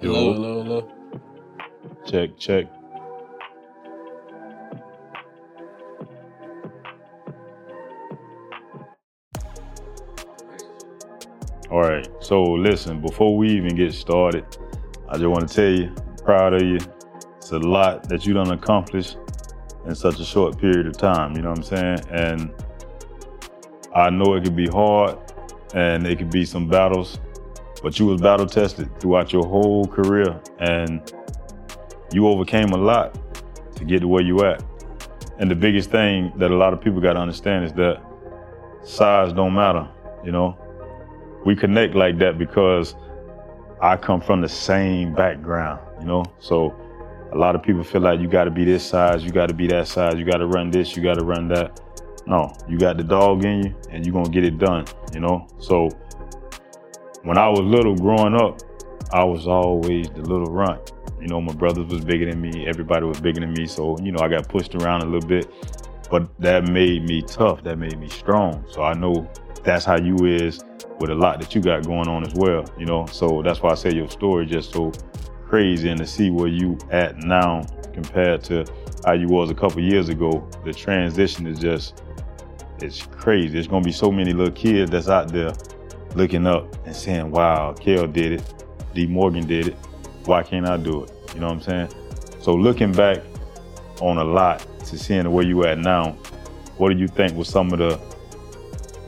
Hello, hello, hello. Check, check. All right. So listen, before we even get started, I just want to tell you, I'm proud of you. It's a lot that you done accomplished in such a short period of time. You know what I'm saying? And I know it could be hard, and it could be some battles, but you was battle tested throughout your whole career, and you overcame a lot to get to where you at. And the biggest thing that a lot of people got to understand is that size don't matter. You know, we connect like that because I come from the same background, you know? So a lot of people feel like you gotta be this size, you gotta be that size, you gotta run this, you gotta run that. No, you got the dog in you and you're gonna get it done, you know? So when I was little growing up, I was always the little runt. You know, my brothers was bigger than me, everybody was bigger than me, so you know, I got pushed around a little bit. But that made me tough, that made me strong. So I know that's how you is with a lot that you got going on as well, you know. So that's why I say your story just so crazy and to see where you at now compared to how you was a couple years ago. The transition is just it's crazy. There's gonna be so many little kids that's out there looking up and saying, Wow, Kel did it, D Morgan did it. Why can't I do it? You know what I'm saying? So looking back on a lot to seeing where you at now, what do you think was some of the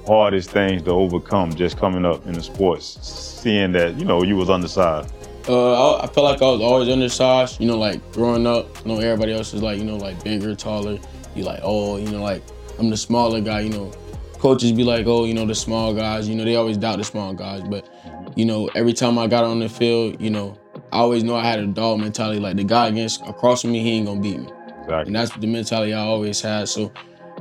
hardest things to overcome just coming up in the sports, seeing that, you know, you was undersized? Uh, I, I felt like I was always undersized. You know, like growing up, you know, everybody else is like, you know, like bigger, taller. You like, oh, you know, like I'm the smaller guy. You know, coaches be like, oh, you know, the small guys. You know, they always doubt the small guys. But you know, every time I got on the field, you know, I always know I had a dog mentality. Like the guy against across from me, he ain't gonna beat me. Exactly. And that's the mentality I always had. So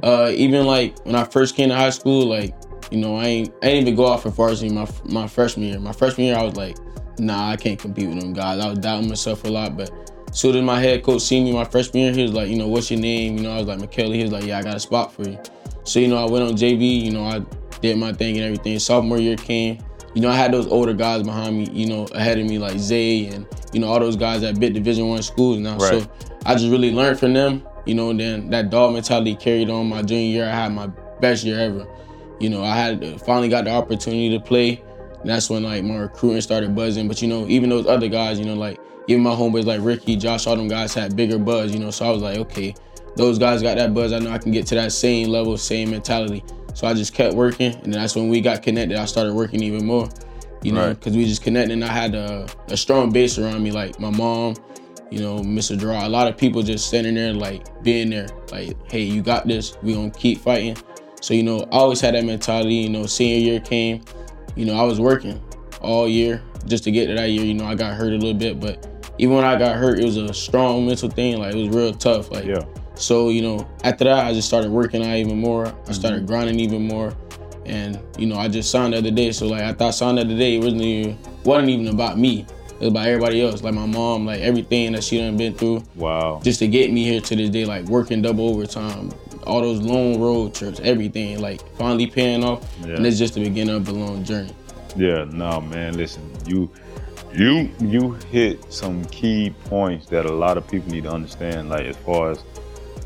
uh, even like when I first came to high school, like you know, I ain't I didn't even go out for varsity my my freshman year. My freshman year, I was like, nah, I can't compete with them guys. I was doubting myself a lot, but soon as my head coach seen me my freshman year, he was like, you know, what's your name? You know, I was like McKelly. He was like, yeah, I got a spot for you. So you know, I went on JV. You know, I did my thing and everything. Sophomore year came. You know, I had those older guys behind me. You know, ahead of me like Zay and you know all those guys that bit Division One schools now. Right. So I just really learned from them. You know, and then that dog mentality carried on my junior year. I had my best year ever. You know, I had uh, finally got the opportunity to play. And that's when like my recruiting started buzzing. But you know, even those other guys, you know, like even my homeboys like Ricky, Josh, all them guys had bigger buzz. You know, so I was like, okay, those guys got that buzz. I know I can get to that same level, same mentality. So I just kept working, and that's when we got connected. I started working even more. You know, Right. because we just connected, and I had a, a strong base around me, like my mom, you know, Mr. Draw. A lot of people just standing there, like being there, like, hey, you got this. We gonna keep fighting. So you know, I always had that mentality. You know, senior year came, you know, I was working all year just to get to that year. You know, I got hurt a little bit, but even when I got hurt, it was a strong mental thing. Like it was real tough. Like Yeah. So, you know, after that, I just started working out even more. I started mm-hmm. grinding even more. And, you know, I just signed the other day. So, like, I thought signing the other day, it wasn't even, wasn't even about me. It was about everybody else. Like, my mom, like, everything that she done been through Wow. just to get me here to this day, like, working double overtime, all those long road trips, everything, like, finally paying off. Yeah. And it's just the beginning of a long journey. Yeah, no, man. Listen, you, you, you hit some key points that a lot of people need to understand. Like as far as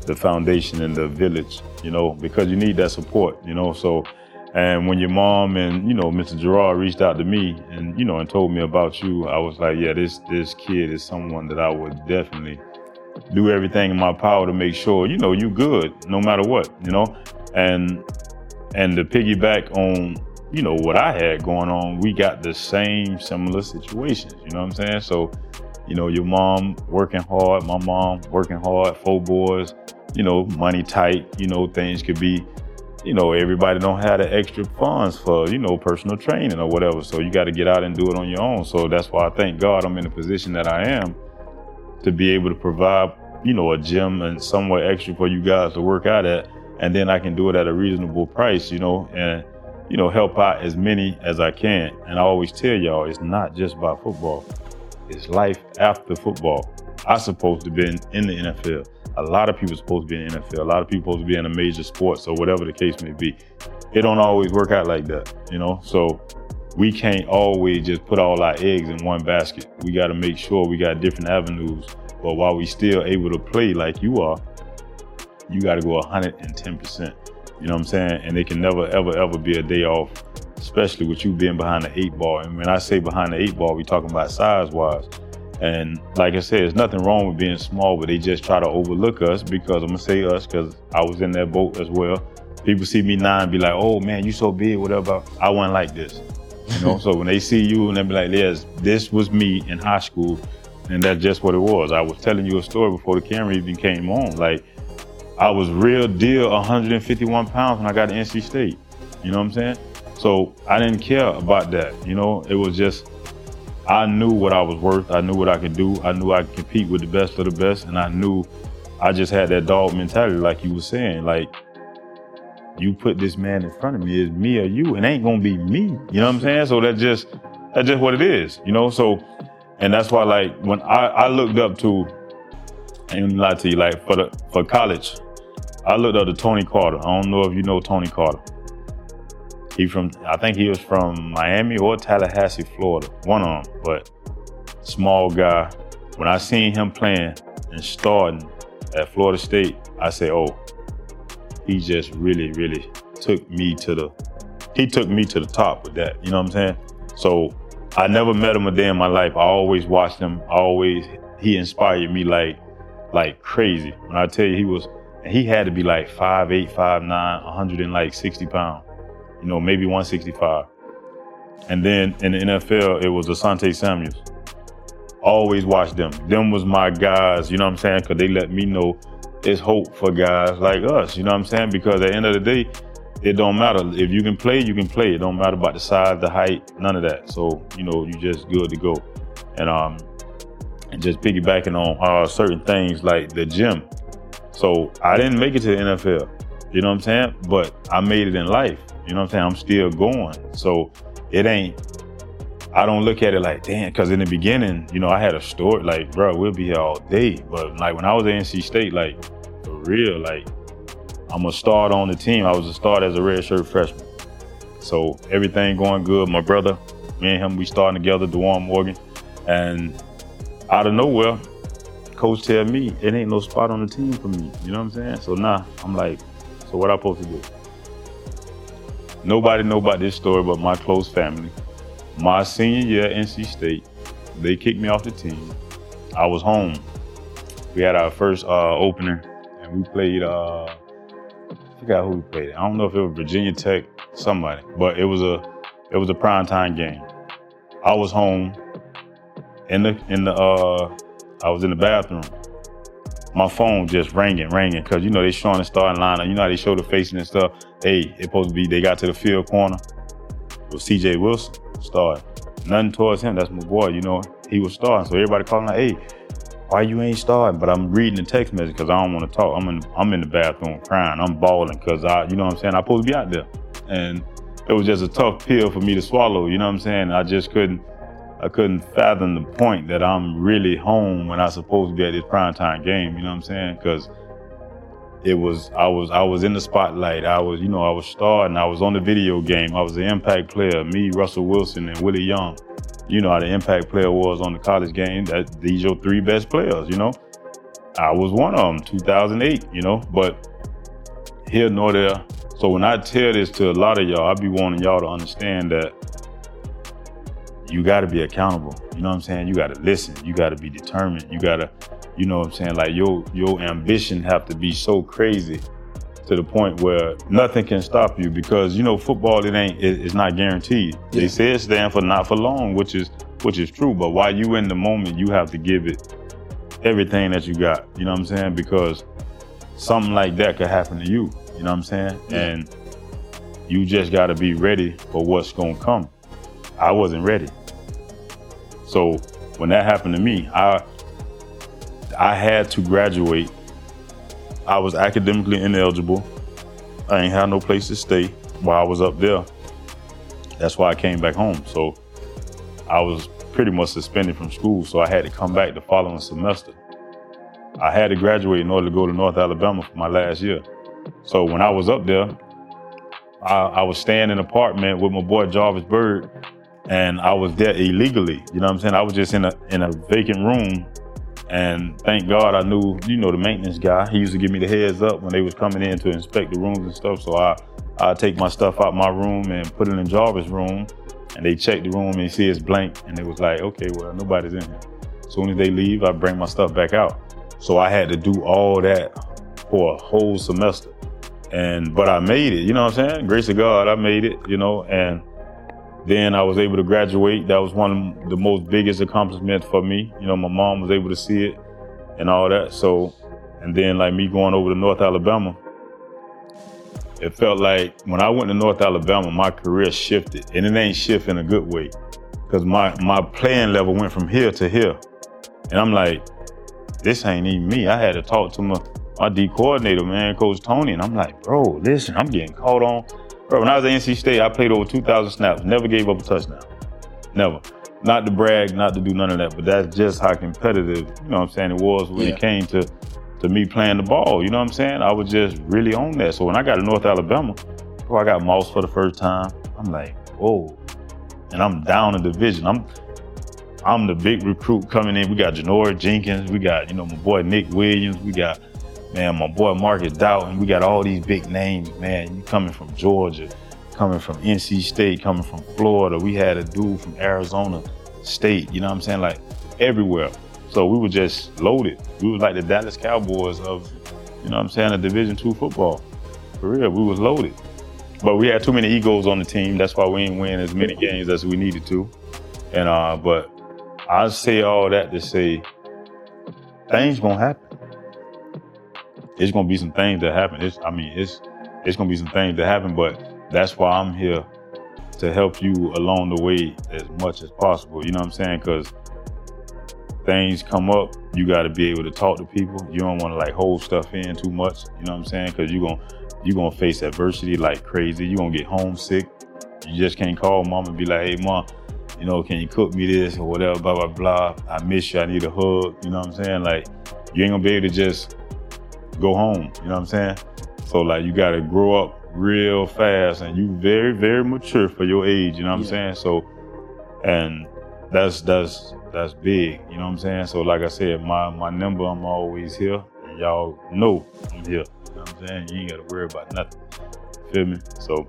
the foundation and the village, you know, because you need that support, you know. So, and when your mom and you know Mr. Gerard reached out to me and you know and told me about you, I was like, yeah, this this kid is someone that I would definitely do everything in my power to make sure you know you good no matter what, you know, and and to piggyback on you know what I had going on, we got the same similar situations. You know what I'm saying? So, you know, your mom working hard, my mom working hard, four boys, you know, money tight, you know, things could be, you know, everybody don't have the extra funds for, you know, personal training or whatever. So you got to get out and do it on your own. So that's why I thank God I'm in the position that I am to be able to provide, you know, a gym and somewhere extra for you guys to work out at. And then I can do it at a reasonable price, you know, and you know, help out as many as I can. And I always tell y'all, it's not just about football. It's life after football. I supposed to be in, the NFL. A lot of people supposed to be in the NFL. A lot of people supposed to be in a major sport. So whatever the case may be. It don't always work out like that, you know. So we can't always just put all our eggs in one basket. We got to make sure we got different avenues. But while we still able to play like you are, you got to go 110%. You know what I'm saying? And it can never, ever, ever be a day off, especially with you being behind the eight ball. And when I say behind the eight ball, we talking about size wise. And like I said, there's nothing wrong with being small, but they just try to overlook us because I'm gonna say us because I was in that boat as well. People see me now and be like, "Oh man, you so big, whatever." I wasn't like this, you know. so when they see you and they be like, "Yes, this was me in high school," and that's just what it was. I was telling you a story before the camera even came on. Like I was real deal 151 pounds when I got to NC State. You know what I'm saying? So I didn't care about that. You know, it was just I knew what I was worth. I knew what I could do. I knew I could compete with the best of the best, and I knew I just had that dog mentality, like you were saying. Like you put this man in front of me, is me or you? It ain't gonna be me. You know what I'm saying? So that's just that's just what it is. You know. So and that's why like when I, I looked up to, gonna lie to you, like for the for college, I looked up to Tony Carter. I don't know if you know Tony Carter. He from I think he was from Miami or Tallahassee, Florida. One of them, but small guy. When I seen him playing and starting at Florida State, I said, "Oh, he just really, really took me to the he took me to the top with that." You know what I'm saying? So I never met him a day in my life. I always watched him. I always he inspired me like like crazy. When I tell you he was he had to be like 5'8, 5'9, 100 and like 60 pounds. You know, maybe 165. And then in the NFL, it was Asante Samuels. Always watch them. Them was my guys, you know what I'm saying? Because they let me know it's hope for guys like us, you know what I'm saying? Because at the end of the day, it don't matter. If you can play, you can play. It don't matter about the size, the height, none of that. So, you know, you're just good to go. And um and just piggybacking on uh, certain things like the gym. So I didn't make it to the NFL. You know what I'm saying? But I made it in life. You know what I'm saying? I'm still going. So it ain't I don't look at it like, damn, because in the beginning, you know, I had a story like, bro, we'll be here all day. But like when I was at NC State, like for real, like I'm a start on the team. I was a start as a red shirt freshman. So everything going good. My brother, me and him, we starting together, DaJuan Morgan. And out of nowhere, coach tell me it ain't no spot on the team for me. You know what I'm saying? So nah, I'm like, so what I supposed to do? Nobody know about this story but my close family. My senior year at NC State, they kicked me off the team. I was home. We had our first uh, opener, and we played. Uh, I forgot who we played. I don't know if it was Virginia Tech, somebody, but it was a it was a prime time game. I was home in the in the uh, I was in the bathroom. My phone just ringing, ringing, because you know they showing the starting lineup. You know how they show the facing and stuff. Hey, it supposed to be they got to the field corner. It was CJ Wilson start. Nothing towards him. That's my boy. You know he was starting. So everybody calling like, hey, why you ain't starting? But I'm reading the text message because I don't want to talk. I'm in I'm in the bathroom crying. I'm bawling because I, you know what I'm saying. I supposed to be out there, and it was just a tough pill for me to swallow. You know what I'm saying. I just couldn't I couldn't fathom the point that I'm really home when I'm supposed to be at this primetime game. You know what I'm saying? Because it was I was I was in the spotlight. I was you know I was starting. I was on the video game. I was the impact player. Me, Russell Wilson, and Willie Young. You know how the impact player was on the college game. That these your three best players. You know, I was one of them. 2008. You know, but here nor there. So when I tell this to a lot of y'all, I be wanting y'all to understand that you got to be accountable. You know what I'm saying? You got to listen. You got to be determined. You got to, you know what I'm saying? Like your your ambition have to be so crazy to the point where nothing can stop you because you know football it ain't it, it's not guaranteed. Yeah. They say it stand for not for long, which is which is true. But while you in the moment, you have to give it everything that you got. You know what I'm saying? Because something like that could happen to you. You know what I'm saying? Yeah. And you just got to be ready for what's gonna come. I wasn't ready. So when that happened to me, I I had to graduate. I was academically ineligible. I ain't had no place to stay while I was up there. That's why I came back home. So I was pretty much suspended from school, so I had to come back the following semester. I had to graduate in order to go to North Alabama for my last year. So when I was up there, I, I was staying in an apartment with my boy Jarvis Byrd, and I was there illegally. You know what I'm saying? I was just in a in a vacant room, and thank God I knew you know the maintenance guy. He used to give me the heads up when they was coming in to inspect the rooms and stuff. So I I take my stuff out my room and put it in Jarvis' room, and they check the room and see it's blank, and it was like, okay, well nobody's in here. Soon as they leave, I bring my stuff back out. So I had to do all that for a whole semester. And but I made it, you know what I'm saying? Grace of God, I made it, you know, and then I was able to graduate. That was one of the most biggest accomplishments for me. You know, my mom was able to see it and all that. So, and then like me going over to North Alabama, it felt like when I went to North Alabama, my career shifted, and it ain't shift in a good way, because my my playing level went from here to here, and I'm like, this ain't even me. I had to talk to my my D coordinator, man, Coach Tony, and I'm like, bro, listen, I'm getting caught on Bro, when I was at NC State, I played over 2,000 snaps, never gave up a touchdown. Never. Not to brag, not to do none of that, but that's just how competitive, you know what I'm saying, it was when yeah. it came to, to me playing the ball. You know what I'm saying? I was just really on that. So when I got to North Alabama, bro, I got Moss for the first time. I'm like, whoa. And I'm down in division. I'm I'm the big recruit coming in. We got Janoris Jenkins. We got, you know, my boy Nick Williams. We got man, my boy Marcus Doughton. We got all these big names, man. You coming from Georgia, coming from NC State, coming from Florida. We had a dude from Arizona State, you know what I'm saying? Like everywhere. So we were just loaded. We was like the Dallas Cowboys of, you know what I'm saying, a Division two football. For real, we was loaded. But we had too many egos on the team. That's why we ain't win as many games as we needed to. And uh, but I say all that to say things gonna happen it's gonna be some things that happen. It's, I mean, it's it's gonna be some things that happen, but that's why I'm here to help you along the way as much as possible. You know what I'm saying? Because things come up, you got to be able to talk to people. You don't want to like hold stuff in too much. You know what I'm saying? Because you're gonna you're gonna face adversity like crazy. You're gonna get homesick. You just can't call mom and be like, "Hey, mom." You know, can you cook me this or whatever, blah, blah, blah. I miss you. I need a hug. You know what I'm saying? Like, you ain't gonna be able to just go home. You know what I'm saying? So like you gotta grow up real fast and you very, very mature for your age, you know what I'm saying? So and that's that's that's big, you know what I'm saying? So like I said, my my number I'm always here and y'all know I'm here. You know what I'm saying? You ain't gotta worry about nothing. Feel me? So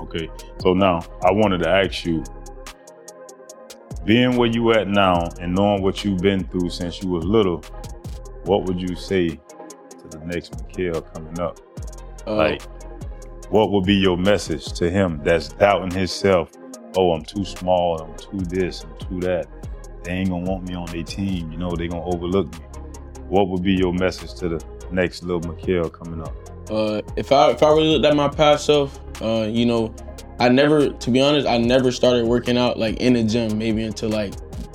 okay. So now I wanted to ask you being where you at now and knowing what you've been through since you was little, what would you say the next Mikail coming up. Uh, like, what would be your message to him that's doubting himself? Oh, I'm too small, I'm too this, I'm too that. They ain't gonna want me on their team, you know, they gonna overlook me. What would be your message to the next little Mikail coming up? Uh, if I if I really looked at my past self, uh, you know, I never, to be honest, I never started working out like in the gym, maybe until like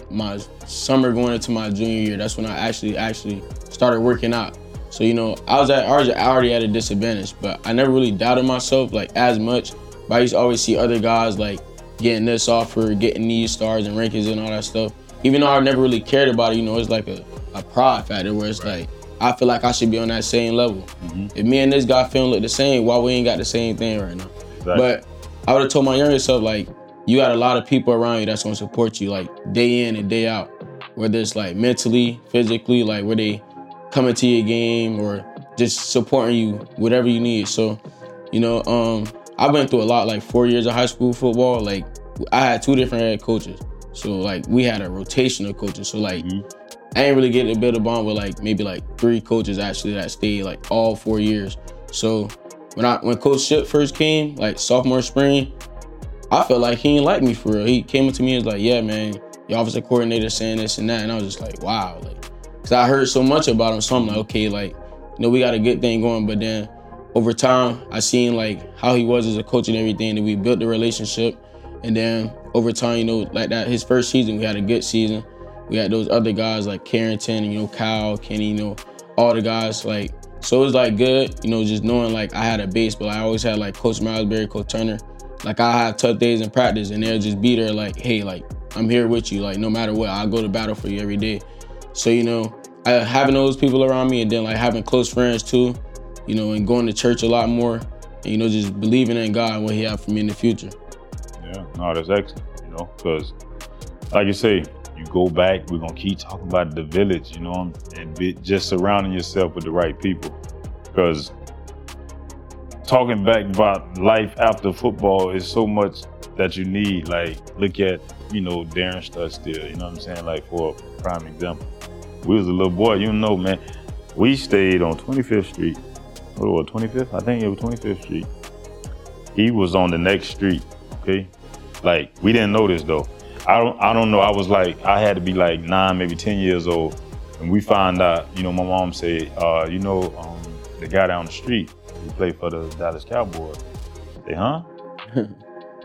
my summer going into my junior year. That's when I actually actually started working out. So you know, I was at I was already at a disadvantage, but I never really doubted myself like as much. But I used to always see other guys like getting this offer, getting these stars and rankings and all that stuff. Even though I never really cared about it, you know, it's like a, a pride factor where it's right. like I feel like I should be on that same level. Mm-hmm. If me and this guy feeling like the same, why we ain't got the same thing right now? Exactly. But I would have told my younger self like, you got a lot of people around you that's gonna support you like day in and day out, whether it's like mentally, physically, like where they coming to your game or just supporting you, whatever you need. So, you know, um, I went through a lot, like four years of high school football. Like I had two different head coaches. So like we had a rotation of coaches. So like mm-hmm. I ain't really get a bit of bond with like maybe like three coaches actually that stayed like all four years. So when I when Coach Ship first came, like sophomore spring, I felt like he didn't like me for real. He came up to me and was like, "Yeah, man, your offensive coordinator saying this and that," and I was just like, "Wow!" Like Cause I heard so much about him, so I'm like, okay, like, you know, we got a good thing going. But then over time, I seen like how he was as a coach and everything, and we built the relationship. And then over time, you know, like that, his first season, we had a good season. We had those other guys like Carrington, you know, Kyle, Kenny, you know, all the guys. Like, so it was like good, you know, just knowing like I had a base, but I always had like Coach Milesbury, Coach Turner. Like I have tough days in practice, and they'll just be there, like, hey, like I'm here with you, like no matter what, I'll go to battle for you every day. So you know, I, having those people around me, and then like having close friends too, you know, and going to church a lot more, and you know, just believing in God and what He have for me in the future. Yeah, no, that's excellent. You know, because like you say, you go back. We're gonna keep talking about the village. You know, and be, just surrounding yourself with the right people. Because talking back about life after football is so much that you need. Like, look at you know Darren Studstill. You know what I'm saying? Like for a prime example, we was a little boy. You know, man. We stayed on 25th Street. What was 25th? I think it was 25th Street. He was on the next street. Okay, like we didn't know this though. I don't. I don't know. I was like, I had to be like nine, maybe 10 years old, and we find out. You know, my mom said, uh, you know, um, the guy down the street, he played for the Dallas Cowboys. Say, huh?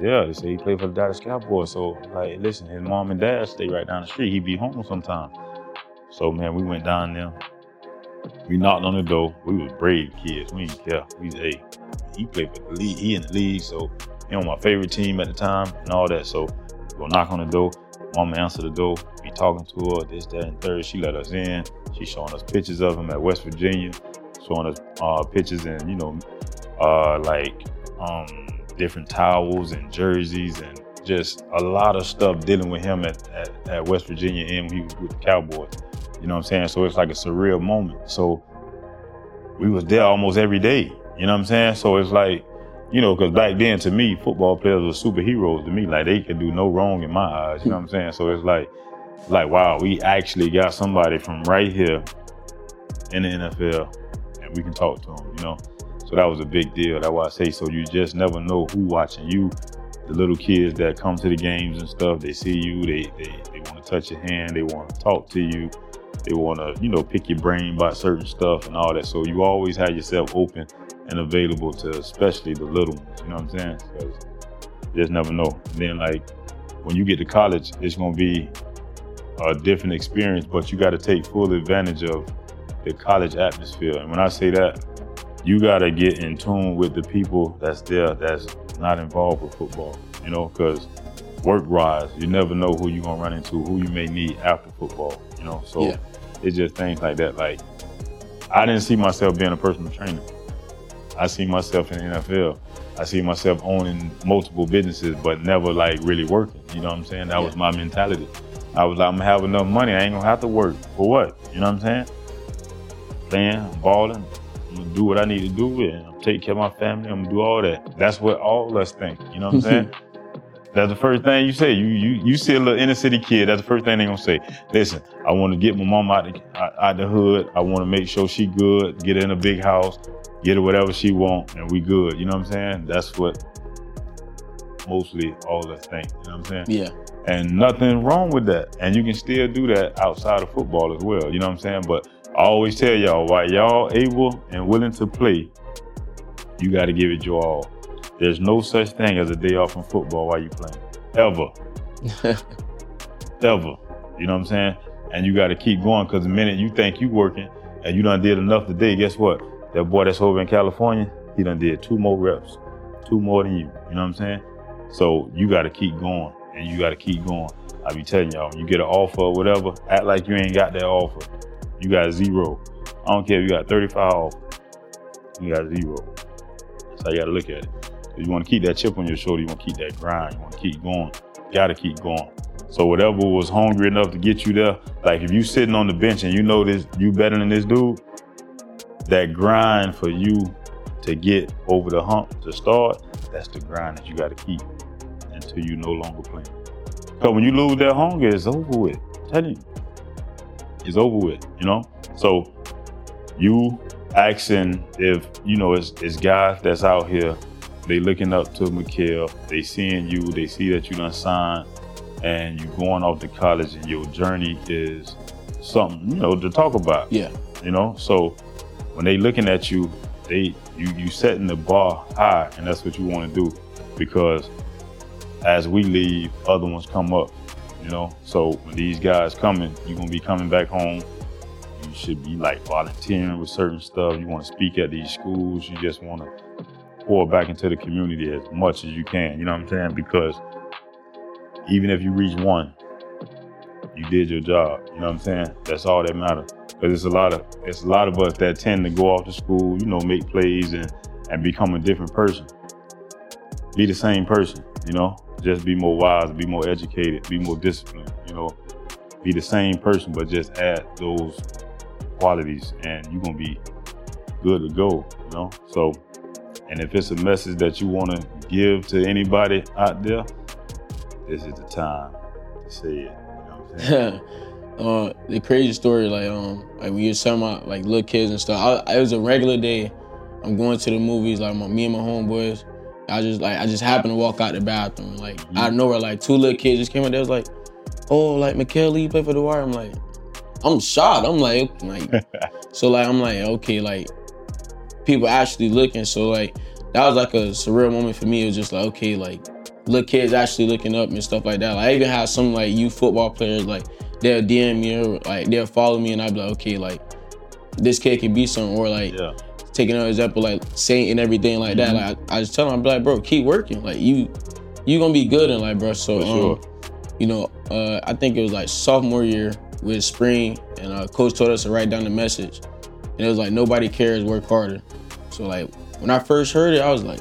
yeah, they say he played for the Dallas Cowboys. So, like, listen, his mom and dad stay right down the street. He'd be home sometime. So, man, we went down there. We knocked on the door. We was brave kids. We didn't care. We, hey, he played for the league. He in the league, so he know my favorite team at the time and all that. So we go knock on the door. Mama answer the door. Be talking to her. This, that, and third. She let us in. She showing us pictures of him at West Virginia. Showing us uh, pictures and you know, uh, like um, different towels and jerseys and just a lot of stuff dealing with him at, at, at West Virginia and when he was with the Cowboys. You know what I'm saying? So it's like a surreal moment. So we was there almost every day. You know what I'm saying? So it's like, you know, because back then to me, football players were superheroes to me. Like they could do no wrong in my eyes. You know what I'm saying? So it's like, like wow, we actually got somebody from right here in the NFL, and we can talk to them. You know, so that was a big deal. That's why I say so. You just never know who watching you. The little kids that come to the games and stuff, they see you, they they, they want to touch your hand, they want to talk to you, they want to you know pick your brain about certain stuff and all that. So you always have yourself open and available to especially the little ones. You know what I'm saying? Because you just never know. And then like when you get to college, it's gonna be a different experience, but you got to take full advantage of the college atmosphere. And when I say that, you got to get in tune with the people that's there that's not involved with football. You know, because work wise, you never know who you're gonna run into, who you may need after football. You know, so Yeah. It's just things like that. Like I didn't see myself being a personal trainer. I see myself in the NFL. I see myself owning multiple businesses, but never like really working. You know what I'm saying? That was my mentality. I was like, I'm gonna have enough money. I ain't gonna have to work for what? You know what I'm saying? Playing, I'm balling. I'm gonna do what I need to do, and I'm taking care of my family. I'm gonna do all that. That's what all of us think. You know what I'm saying? That's the first thing you say. You you you see a little inner city kid. That's the first thing they gonna say. Listen, I want to get my mom out the out, out the hood. I want to make sure she good. Get her in a big house. Get her whatever she want, and we good. You know what I'm saying? That's what mostly all of us think. You know what I'm saying? Yeah. And nothing wrong with that. And you can still do that outside of football as well. You know what I'm saying? But I always tell y'all, while y'all able and willing to play, you got to give it your all. There's no such thing as a day off from football while you're playing. Ever. Ever. You know what I'm saying? And you got to keep going because the minute you think you working and you done did enough today, guess what? That boy that's over in California, he done did two more reps, two more than you. You know what I'm saying? So you got to keep going and you got to keep going. I be telling y'all, when you get an offer or whatever, act like you ain't got that offer. You got zero. I don't care if you got 35 offers. You got zero. That's how you got to look at it. You want to keep that chip on your shoulder. You want to keep that grind. You want to keep going. Got to keep going. So whatever was hungry enough to get you there, like if you sitting on the bench and you know this, you better than this dude. That grind for you to get over the hump to start, that's the grind that you got to keep until you no longer playing. Because when you lose that hunger, it's over with. I'm telling you, it's over with. You know. So you asking if you know it's, it's guys that's out here they looking up to Mikail. They seeing you. They see that you done signed, and you going off to college, and your journey is something you know to talk about. Yeah. You know, so when they looking at you, they you you setting the bar high, and that's what you want to do, because as we leave, other ones come up. You know, so when these guys coming, you're gonna be coming back home. You should be like volunteering with certain stuff. You want to speak at these schools. You just want to pour back into the community as much as you can. You know what I'm saying? Because even if you reach one, you did your job. You know what I'm saying? That's all that matters. Because it's a lot of it's a lot of us that tend to go off to school, you know, make plays and and become a different person. Be the same person, you know. just be more wise, be more educated, be more disciplined. You know, be the same person, but just add those qualities, and you're gonna be good to go. You know, so. And if it's a message that you want to give to anybody out there, this is the time to say it. You know what I'm saying? uh, the crazy story, like um, like we used some about like little kids and stuff. I, it was a regular day. I'm going to the movies, like my, me and my homeboys. I just like I just happened to walk out the bathroom, like mm-hmm. out of nowhere, like two little kids just came out. They was like, "Oh, like Mikail Lee play for the Wire." I'm like, I'm shocked. I'm like, like, so like I'm like, okay, like people actually looking. So like that was like a surreal moment for me. It was just like, okay, like little kids actually looking up and stuff like that. Like I even had some like youth football players like they'll DM me or like they'll follow me and I'd be like, okay, like this kid can be something or like yeah. taking an example like Saint and everything like mm-hmm. that. Like I, I, just tell them, I'm like, bro, keep working. Like you you gonna be good in like bro. So um, sure. you know, uh, I think it was like sophomore year with spring and uh, coach told us to write down the message. And it was like nobody cares, work harder. So like when I first heard it, I was like,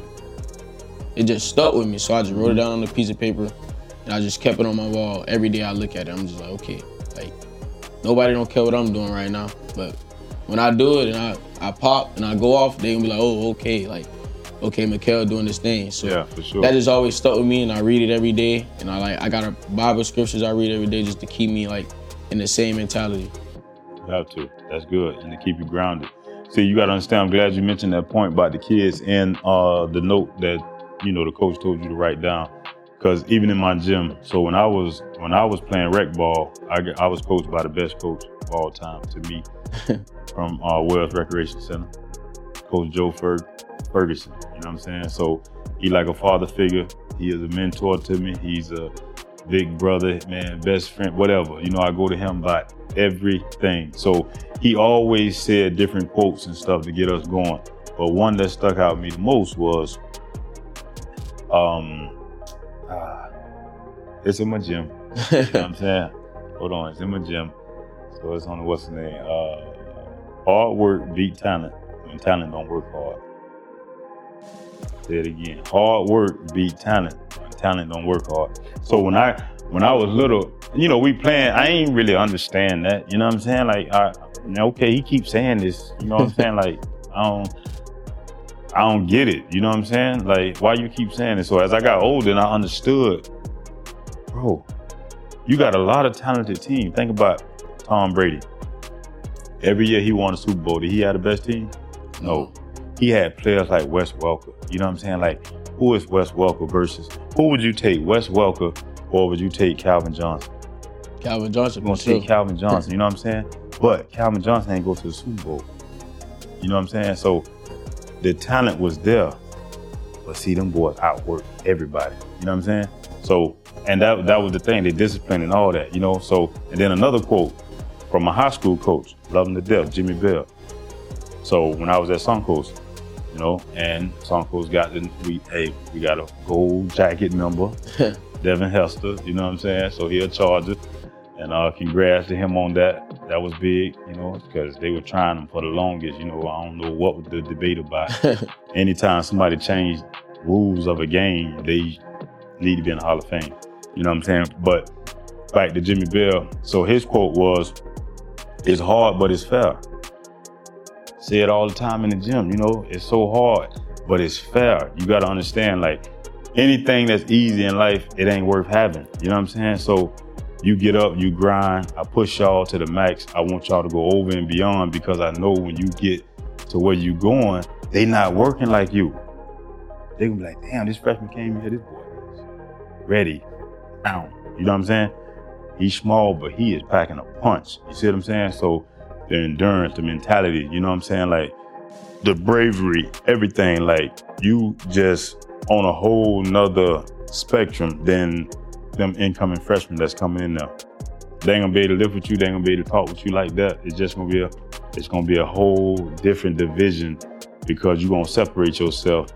it just stuck with me. So I just wrote it mm-hmm. down on a piece of paper and I just kept it on my wall. Every day I look at it, I'm just like, okay, like nobody don't care what I'm doing right now. But when I do it and I, I pop and I go off, they gonna be like, oh, okay, like, okay, Mikail doing this thing. So yeah, for sure. that just always stuck with me and I read it every day. And I like I got a Bible scriptures I read every day just to keep me like in the same mentality. Have to. That's good. And to keep you grounded. See, you gotta understand, I'm glad you mentioned that point about the kids and uh, the note that you know the coach told you to write down because even in my gym so when i was when i was playing rec ball i, I was coached by the best coach of all time to me from uh, wells recreation center coach joe Ferg- ferguson you know what i'm saying so he like a father figure he is a mentor to me he's a big brother man best friend whatever you know i go to him about everything so he always said different quotes and stuff to get us going but one that stuck out me the most was um, uh, it's in my gym. you know what I'm saying? Hold on, it's in my gym. So it's on what's the name? Uh, hard work beat talent when talent don't work hard. Say it again. Hard work beat talent talent don't work hard. So oh, when I when I was little, you know, we playing. I ain't really understand that. You know what I'm saying? Like, I, okay, he keeps saying this. You know what I'm saying? Like, I don't. I don't get it. You know what I'm saying? Like, why you keep saying it? So as I got older and I understood, bro, you got a lot of talented team. Think about Tom Brady. Every year he won a Super Bowl. Did he have the best team? No. He had players like Wes Welker. You know what I'm saying? Like, who is Wes Welker versus who would you take, Wes Welker, or would you take Calvin Johnson? Calvin Johnson. You're gonna take Calvin Johnson. You know what I'm saying? But Calvin Johnson ain't go to the Super Bowl. You know what I'm saying? So the talent was there, but see them boys outwork everybody. You know what I'm saying? So, and that that was the thing, the discipline and all that, you know. So, and then another quote from my high school coach, love him to death, Jimmy Bell. So when I was at Suncoast, you know, and Suncoast got the we hey, we got a gold jacket member, Devin Hester, you know what I'm saying? So he a charger. And uh, congrats to him on that. That was big, you know, because they were trying him for the longest. You know, I don't know what the debate about. Anytime somebody changed rules of a game, they need to be in the Hall of Fame. You know what I'm saying? But back to Jimmy Bell. So his quote was, "It's hard, but it's fair." Say it all the time in the gym. You know, it's so hard, but it's fair. You got to understand, like anything that's easy in life, it ain't worth having. You know what I'm saying? So you get up, you grind. I push y'all to the max. I want y'all to go over and beyond because I know when you get to where you going, they not working like you. They gonna be like, damn, this freshman came here, this boy is ready. Down. You know what I'm saying? He's small, but he is packing a punch. You see what I'm saying? So the endurance, the mentality, you know what I'm saying? Like the bravery, everything, like you just on a whole nother spectrum than them incoming freshmen that's coming in there. They ain't gonna be able to live with you. They ain't gonna be able to talk with you like that. It's just gonna be a, it's gonna be a whole different division because you're gonna separate yourself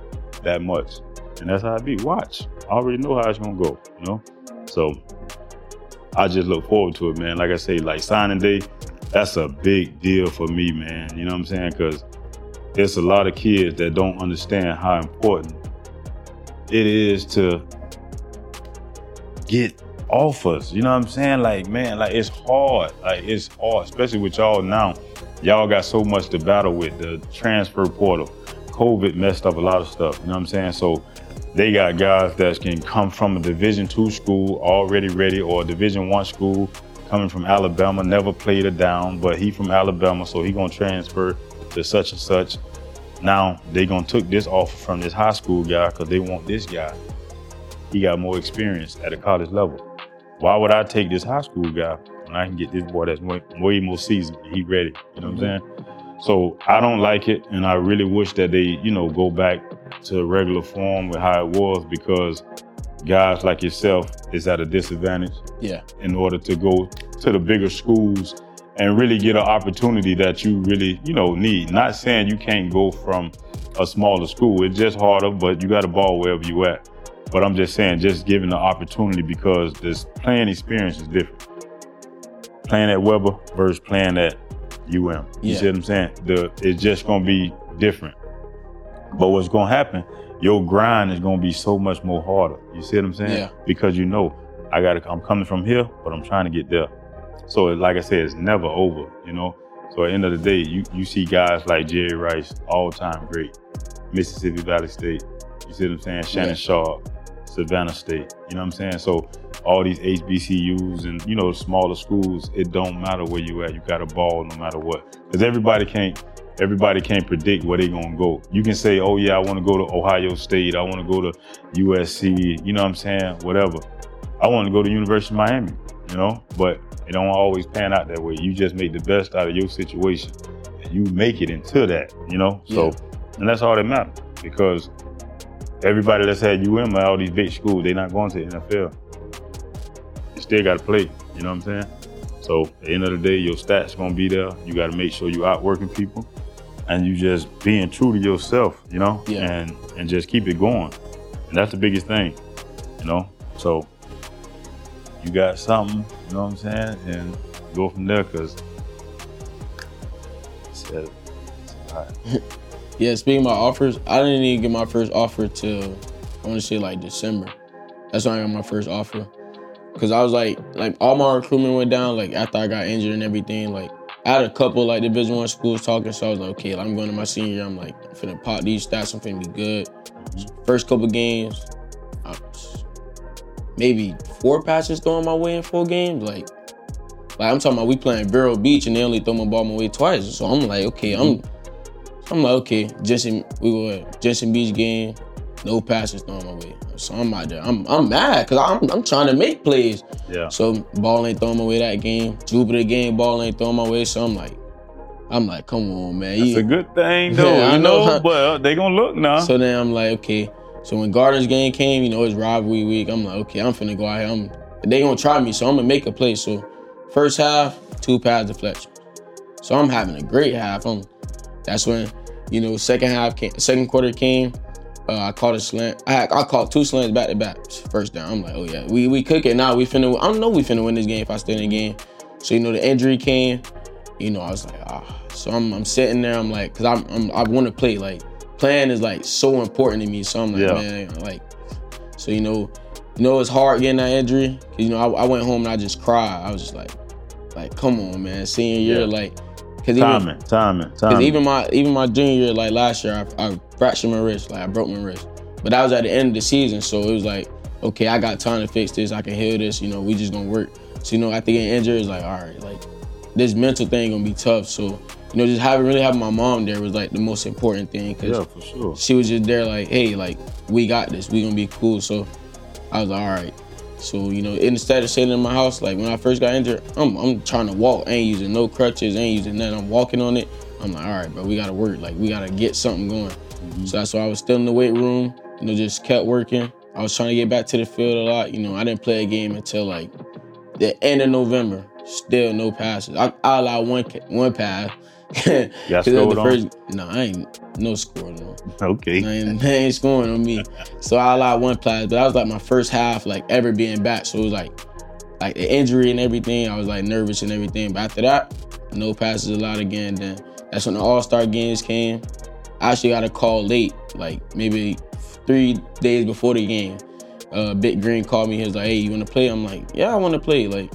that much. And that's how it be. Watch. I already know how it's gonna go, you know? So I just look forward to it, man. Like I say, like signing day, that's a big deal for me, man. You know what I'm saying? Because there's a lot of kids that don't understand how important it is to get offers. You know what I'm saying? Like, man, like it's hard. Like it's hard, especially with y'all now. Y'all got so much to battle with. The transfer portal, COVID messed up a lot of stuff. You know what I'm saying? So they got guys that can come from a Division two school already ready, or a Division one school coming from Alabama, never played a down, but he from Alabama, so he gonna transfer to such and such. Now they gonna took this offer from this high school guy because they want this guy. He got more experience at a college level. Why would I take this high school guy when I can get this boy that's way, way more seasoned? He ready. You know what I'm mm-hmm. saying? So I don't like it, and I really wish that they, you know, go back to regular form with how it was because guys like yourself is at a disadvantage. Yeah. In order to go to the bigger schools and really get an opportunity that you really, you know, need. Not saying you can't go from a smaller school. It's just harder, but you got a ball wherever you at. But I'm just saying, just giving the opportunity because this playing experience is different. Playing at Weber versus playing at UM. You Yeah. see what I'm saying? The it's just gonna be different. But what's gonna happen? Your grind is gonna be so much more harder. You see what I'm saying? Yeah. Because you know, I gotta I'm coming from here, but I'm trying to get there. So like I said, it's never over, you know. So at the end of the day, you, you see guys like Jerry Rice, all time great, Mississippi Valley State. You see what I'm saying? Shannon Yeah. Sharpe, Savannah State. You know what I'm saying? So all these HBCUs and you know smaller schools, it don't matter where you at. You got a ball no matter what. Because everybody can't everybody can't predict where they're gonna go. You can say, oh yeah, I want to go to Ohio State. I want to go to USC. You know what I'm saying? Whatever. I want to go to University of Miami. You know, but it don't always pan out that way. You just make the best out of your situation, and you make it into that. You know, so and that's all that matters because everybody that's had UM at all these big schools, they're not going to the NFL. You still got to play. You know what I'm saying? So at the end of the day, your stats gonna be there. You got to make sure you're outworking people, and you just being true to yourself. You know, Yeah. and and just keep it going. And that's the biggest thing. You know, so you got something. You know what I'm saying? And go from there, cause. It's, it's. Yeah, speaking about offers, I didn't even get my first offer till I want to say like December. That's when I got my first offer. Cause I was like, like all my recruitment went down. Like after I got injured and everything, like I had a couple like Division One schools talking. So I was like, okay, like, I'm going to my senior year. I'm like, I'm finna pop these stats. I'm finna be good. First couple games, maybe four passes thrown my way in four games. Like, like I'm talking about we playing Vero Beach and they only throw my ball my way twice. So I'm like, okay, I'm mm-hmm. I'm like, okay, Jensen, we were Jensen Beach game, no passes thrown my way. So I'm out there. I'm I'm mad because I'm I'm trying to make plays. Yeah. So ball ain't throwing my way that game. Jupiter game, ball ain't throwing my way. So I'm like, I'm like, come on, man. That's You- a good thing, though. Yeah, I you know. know, but uh, they gonna look now. so then I'm like, okay. So when Gardner's game came, you know, it's rivalry week. I'm like, okay, I'm finna go out here. I'm they gonna try me, so I'm gonna make a play. So first half, two pass deflection. So I'm having a great half. I'm that's when, you know, second half came, second quarter came. Uh, I caught a slant. I I caught two slants back to back. First down. I'm like, oh yeah, we we cooking now. We finna. I don't know we finna win this game if I stay in the game. So you know the injury came. You know I was like ah. So I'm I'm sitting there. I'm like, cause I'm, I'm I want to play. Like playing is like so important to me. So I'm like, Yeah. man, like, so you know, you know it's hard getting that injury. 'Cause, you know I, I went home and I just cried. I was just like, like come on man, senior year, Yeah. like, cause even timing, timing, Cause timing. even my even my junior year, like last year, I, I fractured my wrist, like I broke my wrist. But that was at the end of the season, so it was like, okay, I got time to fix this. I can heal this. You know, we just gonna work. So you know, after getting injured, it's like, all right, like this mental thing gonna be tough. So you know, just having really having my mom there was like the most important thing because yeah, for sure. she was just there, like, hey, like we got this. We gonna be cool. So I was like, all right. So you know, instead of sitting in my house, like when I first got injured, I'm I'm trying to walk. I ain't using no crutches. I ain't using nothing. I'm walking on it. I'm like, all right, bro, we gotta work. Like we gotta get something going. Mm-hmm. So that's why I was still in the weight room. You know, just kept working. I was trying to get back to the field a lot. You know, I didn't play a game until like the end of November. Still no passes. I, I allowed one one pass. Y'all 'Cause that was scored on? No, I ain't no score no. Okay. I ain't, they ain't scoring on me. So I allowed one pass, but that was like my first half, like ever being back. So it was like, like the injury and everything. I was like nervous and everything. But after that, no passes allowed again. Then that's when the All Star games came. I actually got a call late, like maybe three days before the game. uh, Big Green called me. He was like, "Hey, you want to play?" I'm like, "Yeah, I want to play." Like,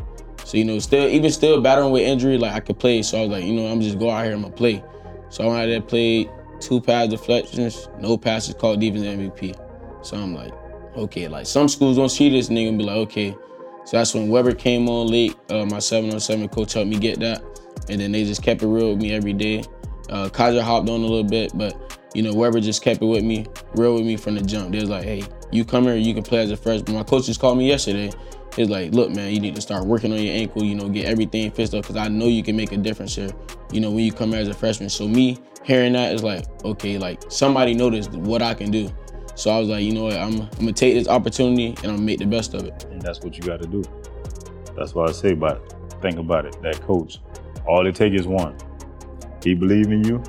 so you know, still even still battling with injury, like I could play. So I was like, you know, I'm just go out here, I'm gonna play. So I went out there, played two pass deflections, no passes called defense MVP. So I'm like, okay, like some schools don't see this nigga and be like, okay. So that's when Weber came on late. Uh, my 707 coach helped me get that. And then they just kept it real with me every day. Uh, hopped on a little bit, but you know, Weber just kept it with me, real with me from the jump. They was like, hey, you come here, you can play as a freshman. My coach just called me yesterday. He's like, look, man, you need to start working on your ankle, you know, get everything fixed up because I know you can make a difference here, you know, when you come here as a freshman. So me hearing that is like, okay, like somebody noticed what I can do. So I was like, you know what, I'm, I'm gonna take this opportunity and I'm gonna make the best of it. And that's what you got to do. That's what I say about it. Think about it. That coach, all it takes is one. He believe in you.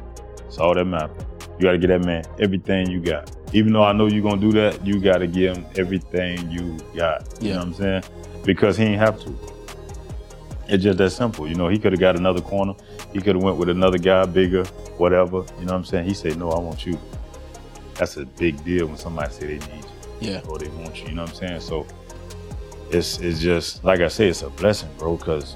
It's all that matters. You got to get that man everything you got. Even though I know you're gonna do that, you got to give him everything you got. You Yeah. know what I'm saying? Because he ain't have to. It's just that simple. You know, he could have got another corner. He could have went with another guy, bigger, whatever. You know what I'm saying? He said, "No, I want you." That's a big deal when somebody say they need you Yeah. or they want you. You know what I'm saying? So it's it's just like I say, it's a blessing, bro, because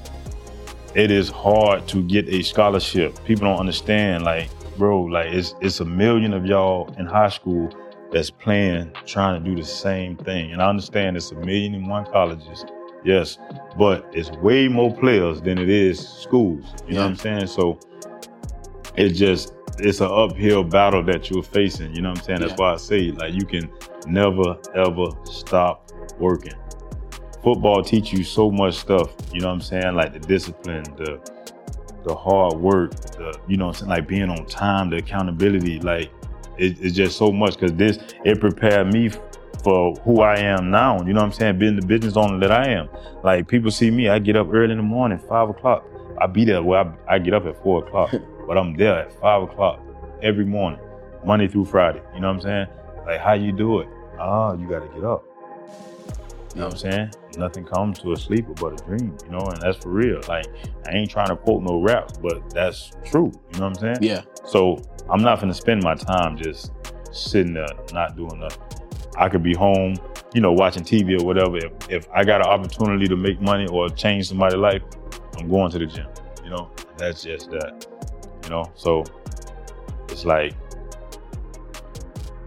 it is hard to get a scholarship. People don't understand, like, bro, like it's it's a million of y'all in high school that's playing, trying to do the same thing. And I understand it's a million and one colleges, yes, but it's way more players than it is schools. You know what I'm saying? So it's just it's an uphill battle that you're facing. You know what I'm saying? That's Yeah. why I say like you can never ever stop working. Football teach you so much stuff. You know what I'm saying? Like the discipline, the the hard work, the you know what I'm saying, like being on time, the accountability. Like it, it's just so much because this it prepared me for who I am now. You know what I'm saying? Being the business owner that I am. Like people see me, I get up early in the morning, five o'clock. I be there. Well, I, I get up at four o'clock, but I'm there at five o'clock every morning, Monday through Friday. You know what I'm saying? Like how you do it? Ah, you got to get up. You know what I'm saying? Nothing comes to a sleeper but a dream, you know, and that's for real. Like, I ain't trying to quote no raps, but that's true. You know what I'm saying? Yeah. So I'm not gonna spend my time just sitting there not doing nothing. I could be home, you know, watching TV or whatever. If, if I got an opportunity to make money or change somebody's life, I'm going to the gym. You know, that's just that. You know, so it's like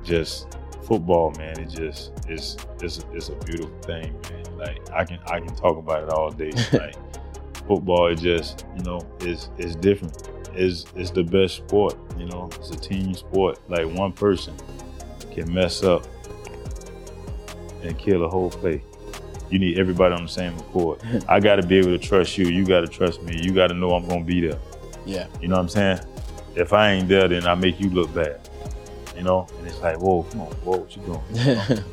just football, man. It just it's it's it's a beautiful thing, man. Like I can I can talk about it all day. like football is just you know is is different. Is it's the best sport. You know, it's a team sport. Like one person can mess up and kill a whole play. You need everybody on the same accord. I got to be able to trust you. You got to trust me. You got to know I'm gonna be there. Yeah. You know what I'm saying? If I ain't there, then I make you look bad. You know? And it's like, whoa, come on, whoa, what you doing? You know?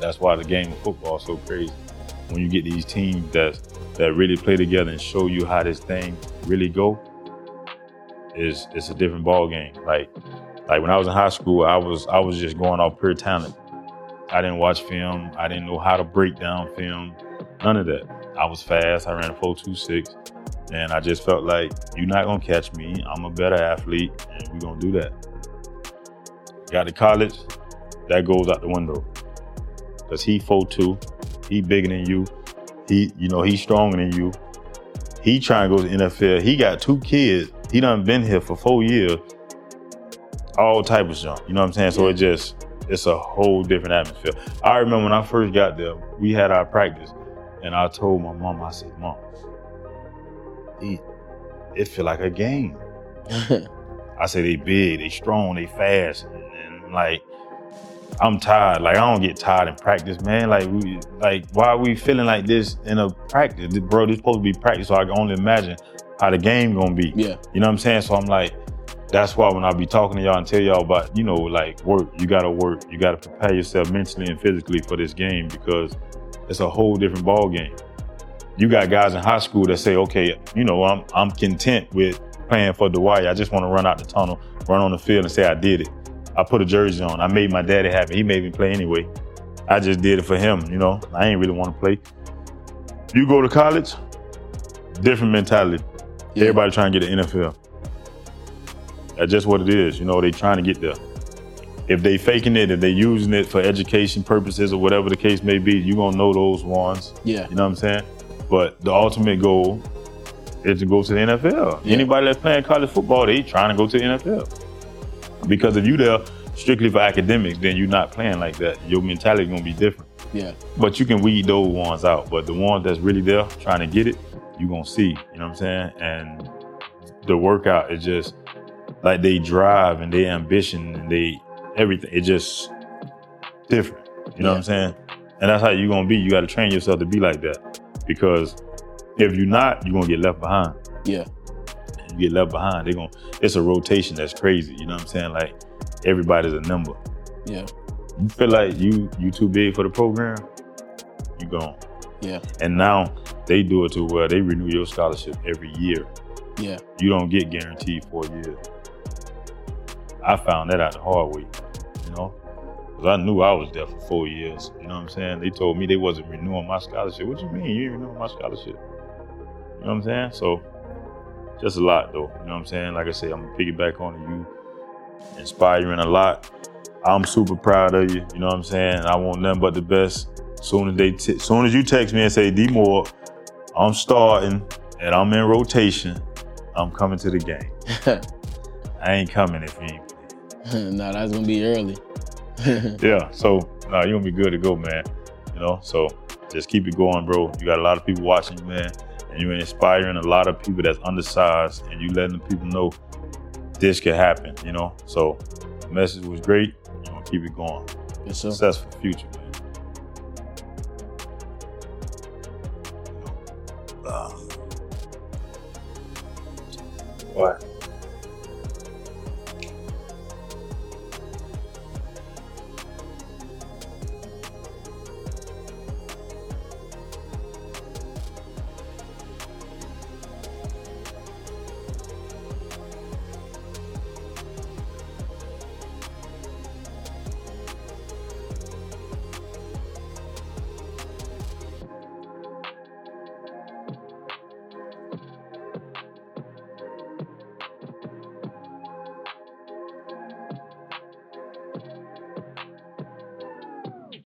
That's why the game of football is so crazy. When you get these teams that that really play together and show you how this thing really go, is it's a different ball game. Like like when I was in high school, I was I was just going off pure talent. I didn't watch film. I didn't know how to break down film. None of that. I was fast. I ran a 426. And I just felt like you're not gonna catch me. I'm a better athlete, and we're gonna do that. Got to college, that goes out the window. Cause he 4'2, he bigger than you. He, you know, he's stronger than you. He trying to go to NFL. He got two kids. He done been here for four years. All type of junk. You know what I'm saying? So it just it's a whole different atmosphere. I remember when I first got there, we had our practice, and I told my mom, I said, Mom, it, it feel like a game. I say they big, they strong, they fast, and, and like I'm tired. Like I don't get tired in practice, man. Like we, like why are we feeling like this in a practice, bro? This supposed to be practice, so I can only imagine how the game gonna be. yeah. You know what I'm saying? So I'm like, that's why when I be talking to y'all and tell y'all about, you know, like work, you gotta work, you gotta prepare yourself mentally and physically for this game because it's a whole different ball game. You got guys in high school that say, okay, you know, I'm I'm content with playing for Dwight. I just want to run out the tunnel, run on the field and say I did it. I put a jersey on. I made my daddy happy. He made me play anyway. I just did it for him, you know. I ain't really want to play. You go to college, different mentality. Yeah. Everybody trying to get the NFL. That's just what it is. You know, they trying to get there. if they faking it, if they using it for education purposes or whatever the case may be, you gonna know those ones. Yeah. You know what I'm saying? But the ultimate goal is to go to the NFL. Yeah. Anybody that's playing college football, they trying to go to the NFL. Because if you there strictly for academics, then you're not playing like that. Your mentality gonna be different. Yeah. But you can weed those ones out. But the ones that's really there trying to get it, you gonna see. You know what I'm saying? And the workout is just like they drive and they ambition and they everything. It's just different. You know what I'm saying? And that's how you're gonna be. You gotta train yourself to be like that. Because if you're not, you're gonna get left behind. Yeah. And you get left behind, they gonna it's a rotation that's crazy. You know what I'm saying? Like everybody's a number. Yeah. You feel like you you too big for the program, you gone. Yeah. And now they do it to where they renew your scholarship every year. Yeah. You don't get guaranteed four years. I found that out the hard way, you know, because I knew I was there for four years. You know what I'm saying? They told me they wasn't renewing my scholarship. What you mean you ain't renewing my scholarship? You know what I'm saying? So just a lot though. You know what I'm saying? Like I said, I'm piggyback on you, inspiring a lot. I'm super proud of you. You know what I'm saying? I want nothing but the best. Soon as they, t- soon as you text me and say D Moore, I'm starting and I'm in rotation. I'm coming to the game. I ain't coming if you ain't. nah, that's gonna be early. Yeah, so nah, you gonna be good to go, man. You know, so just keep it going, bro. You got a lot of people watching you, man, and you're inspiring a lot of people that's undersized, and you letting the people know this can happen. You know, so the message was great. You gonna keep it going. yes, sir. Successful future,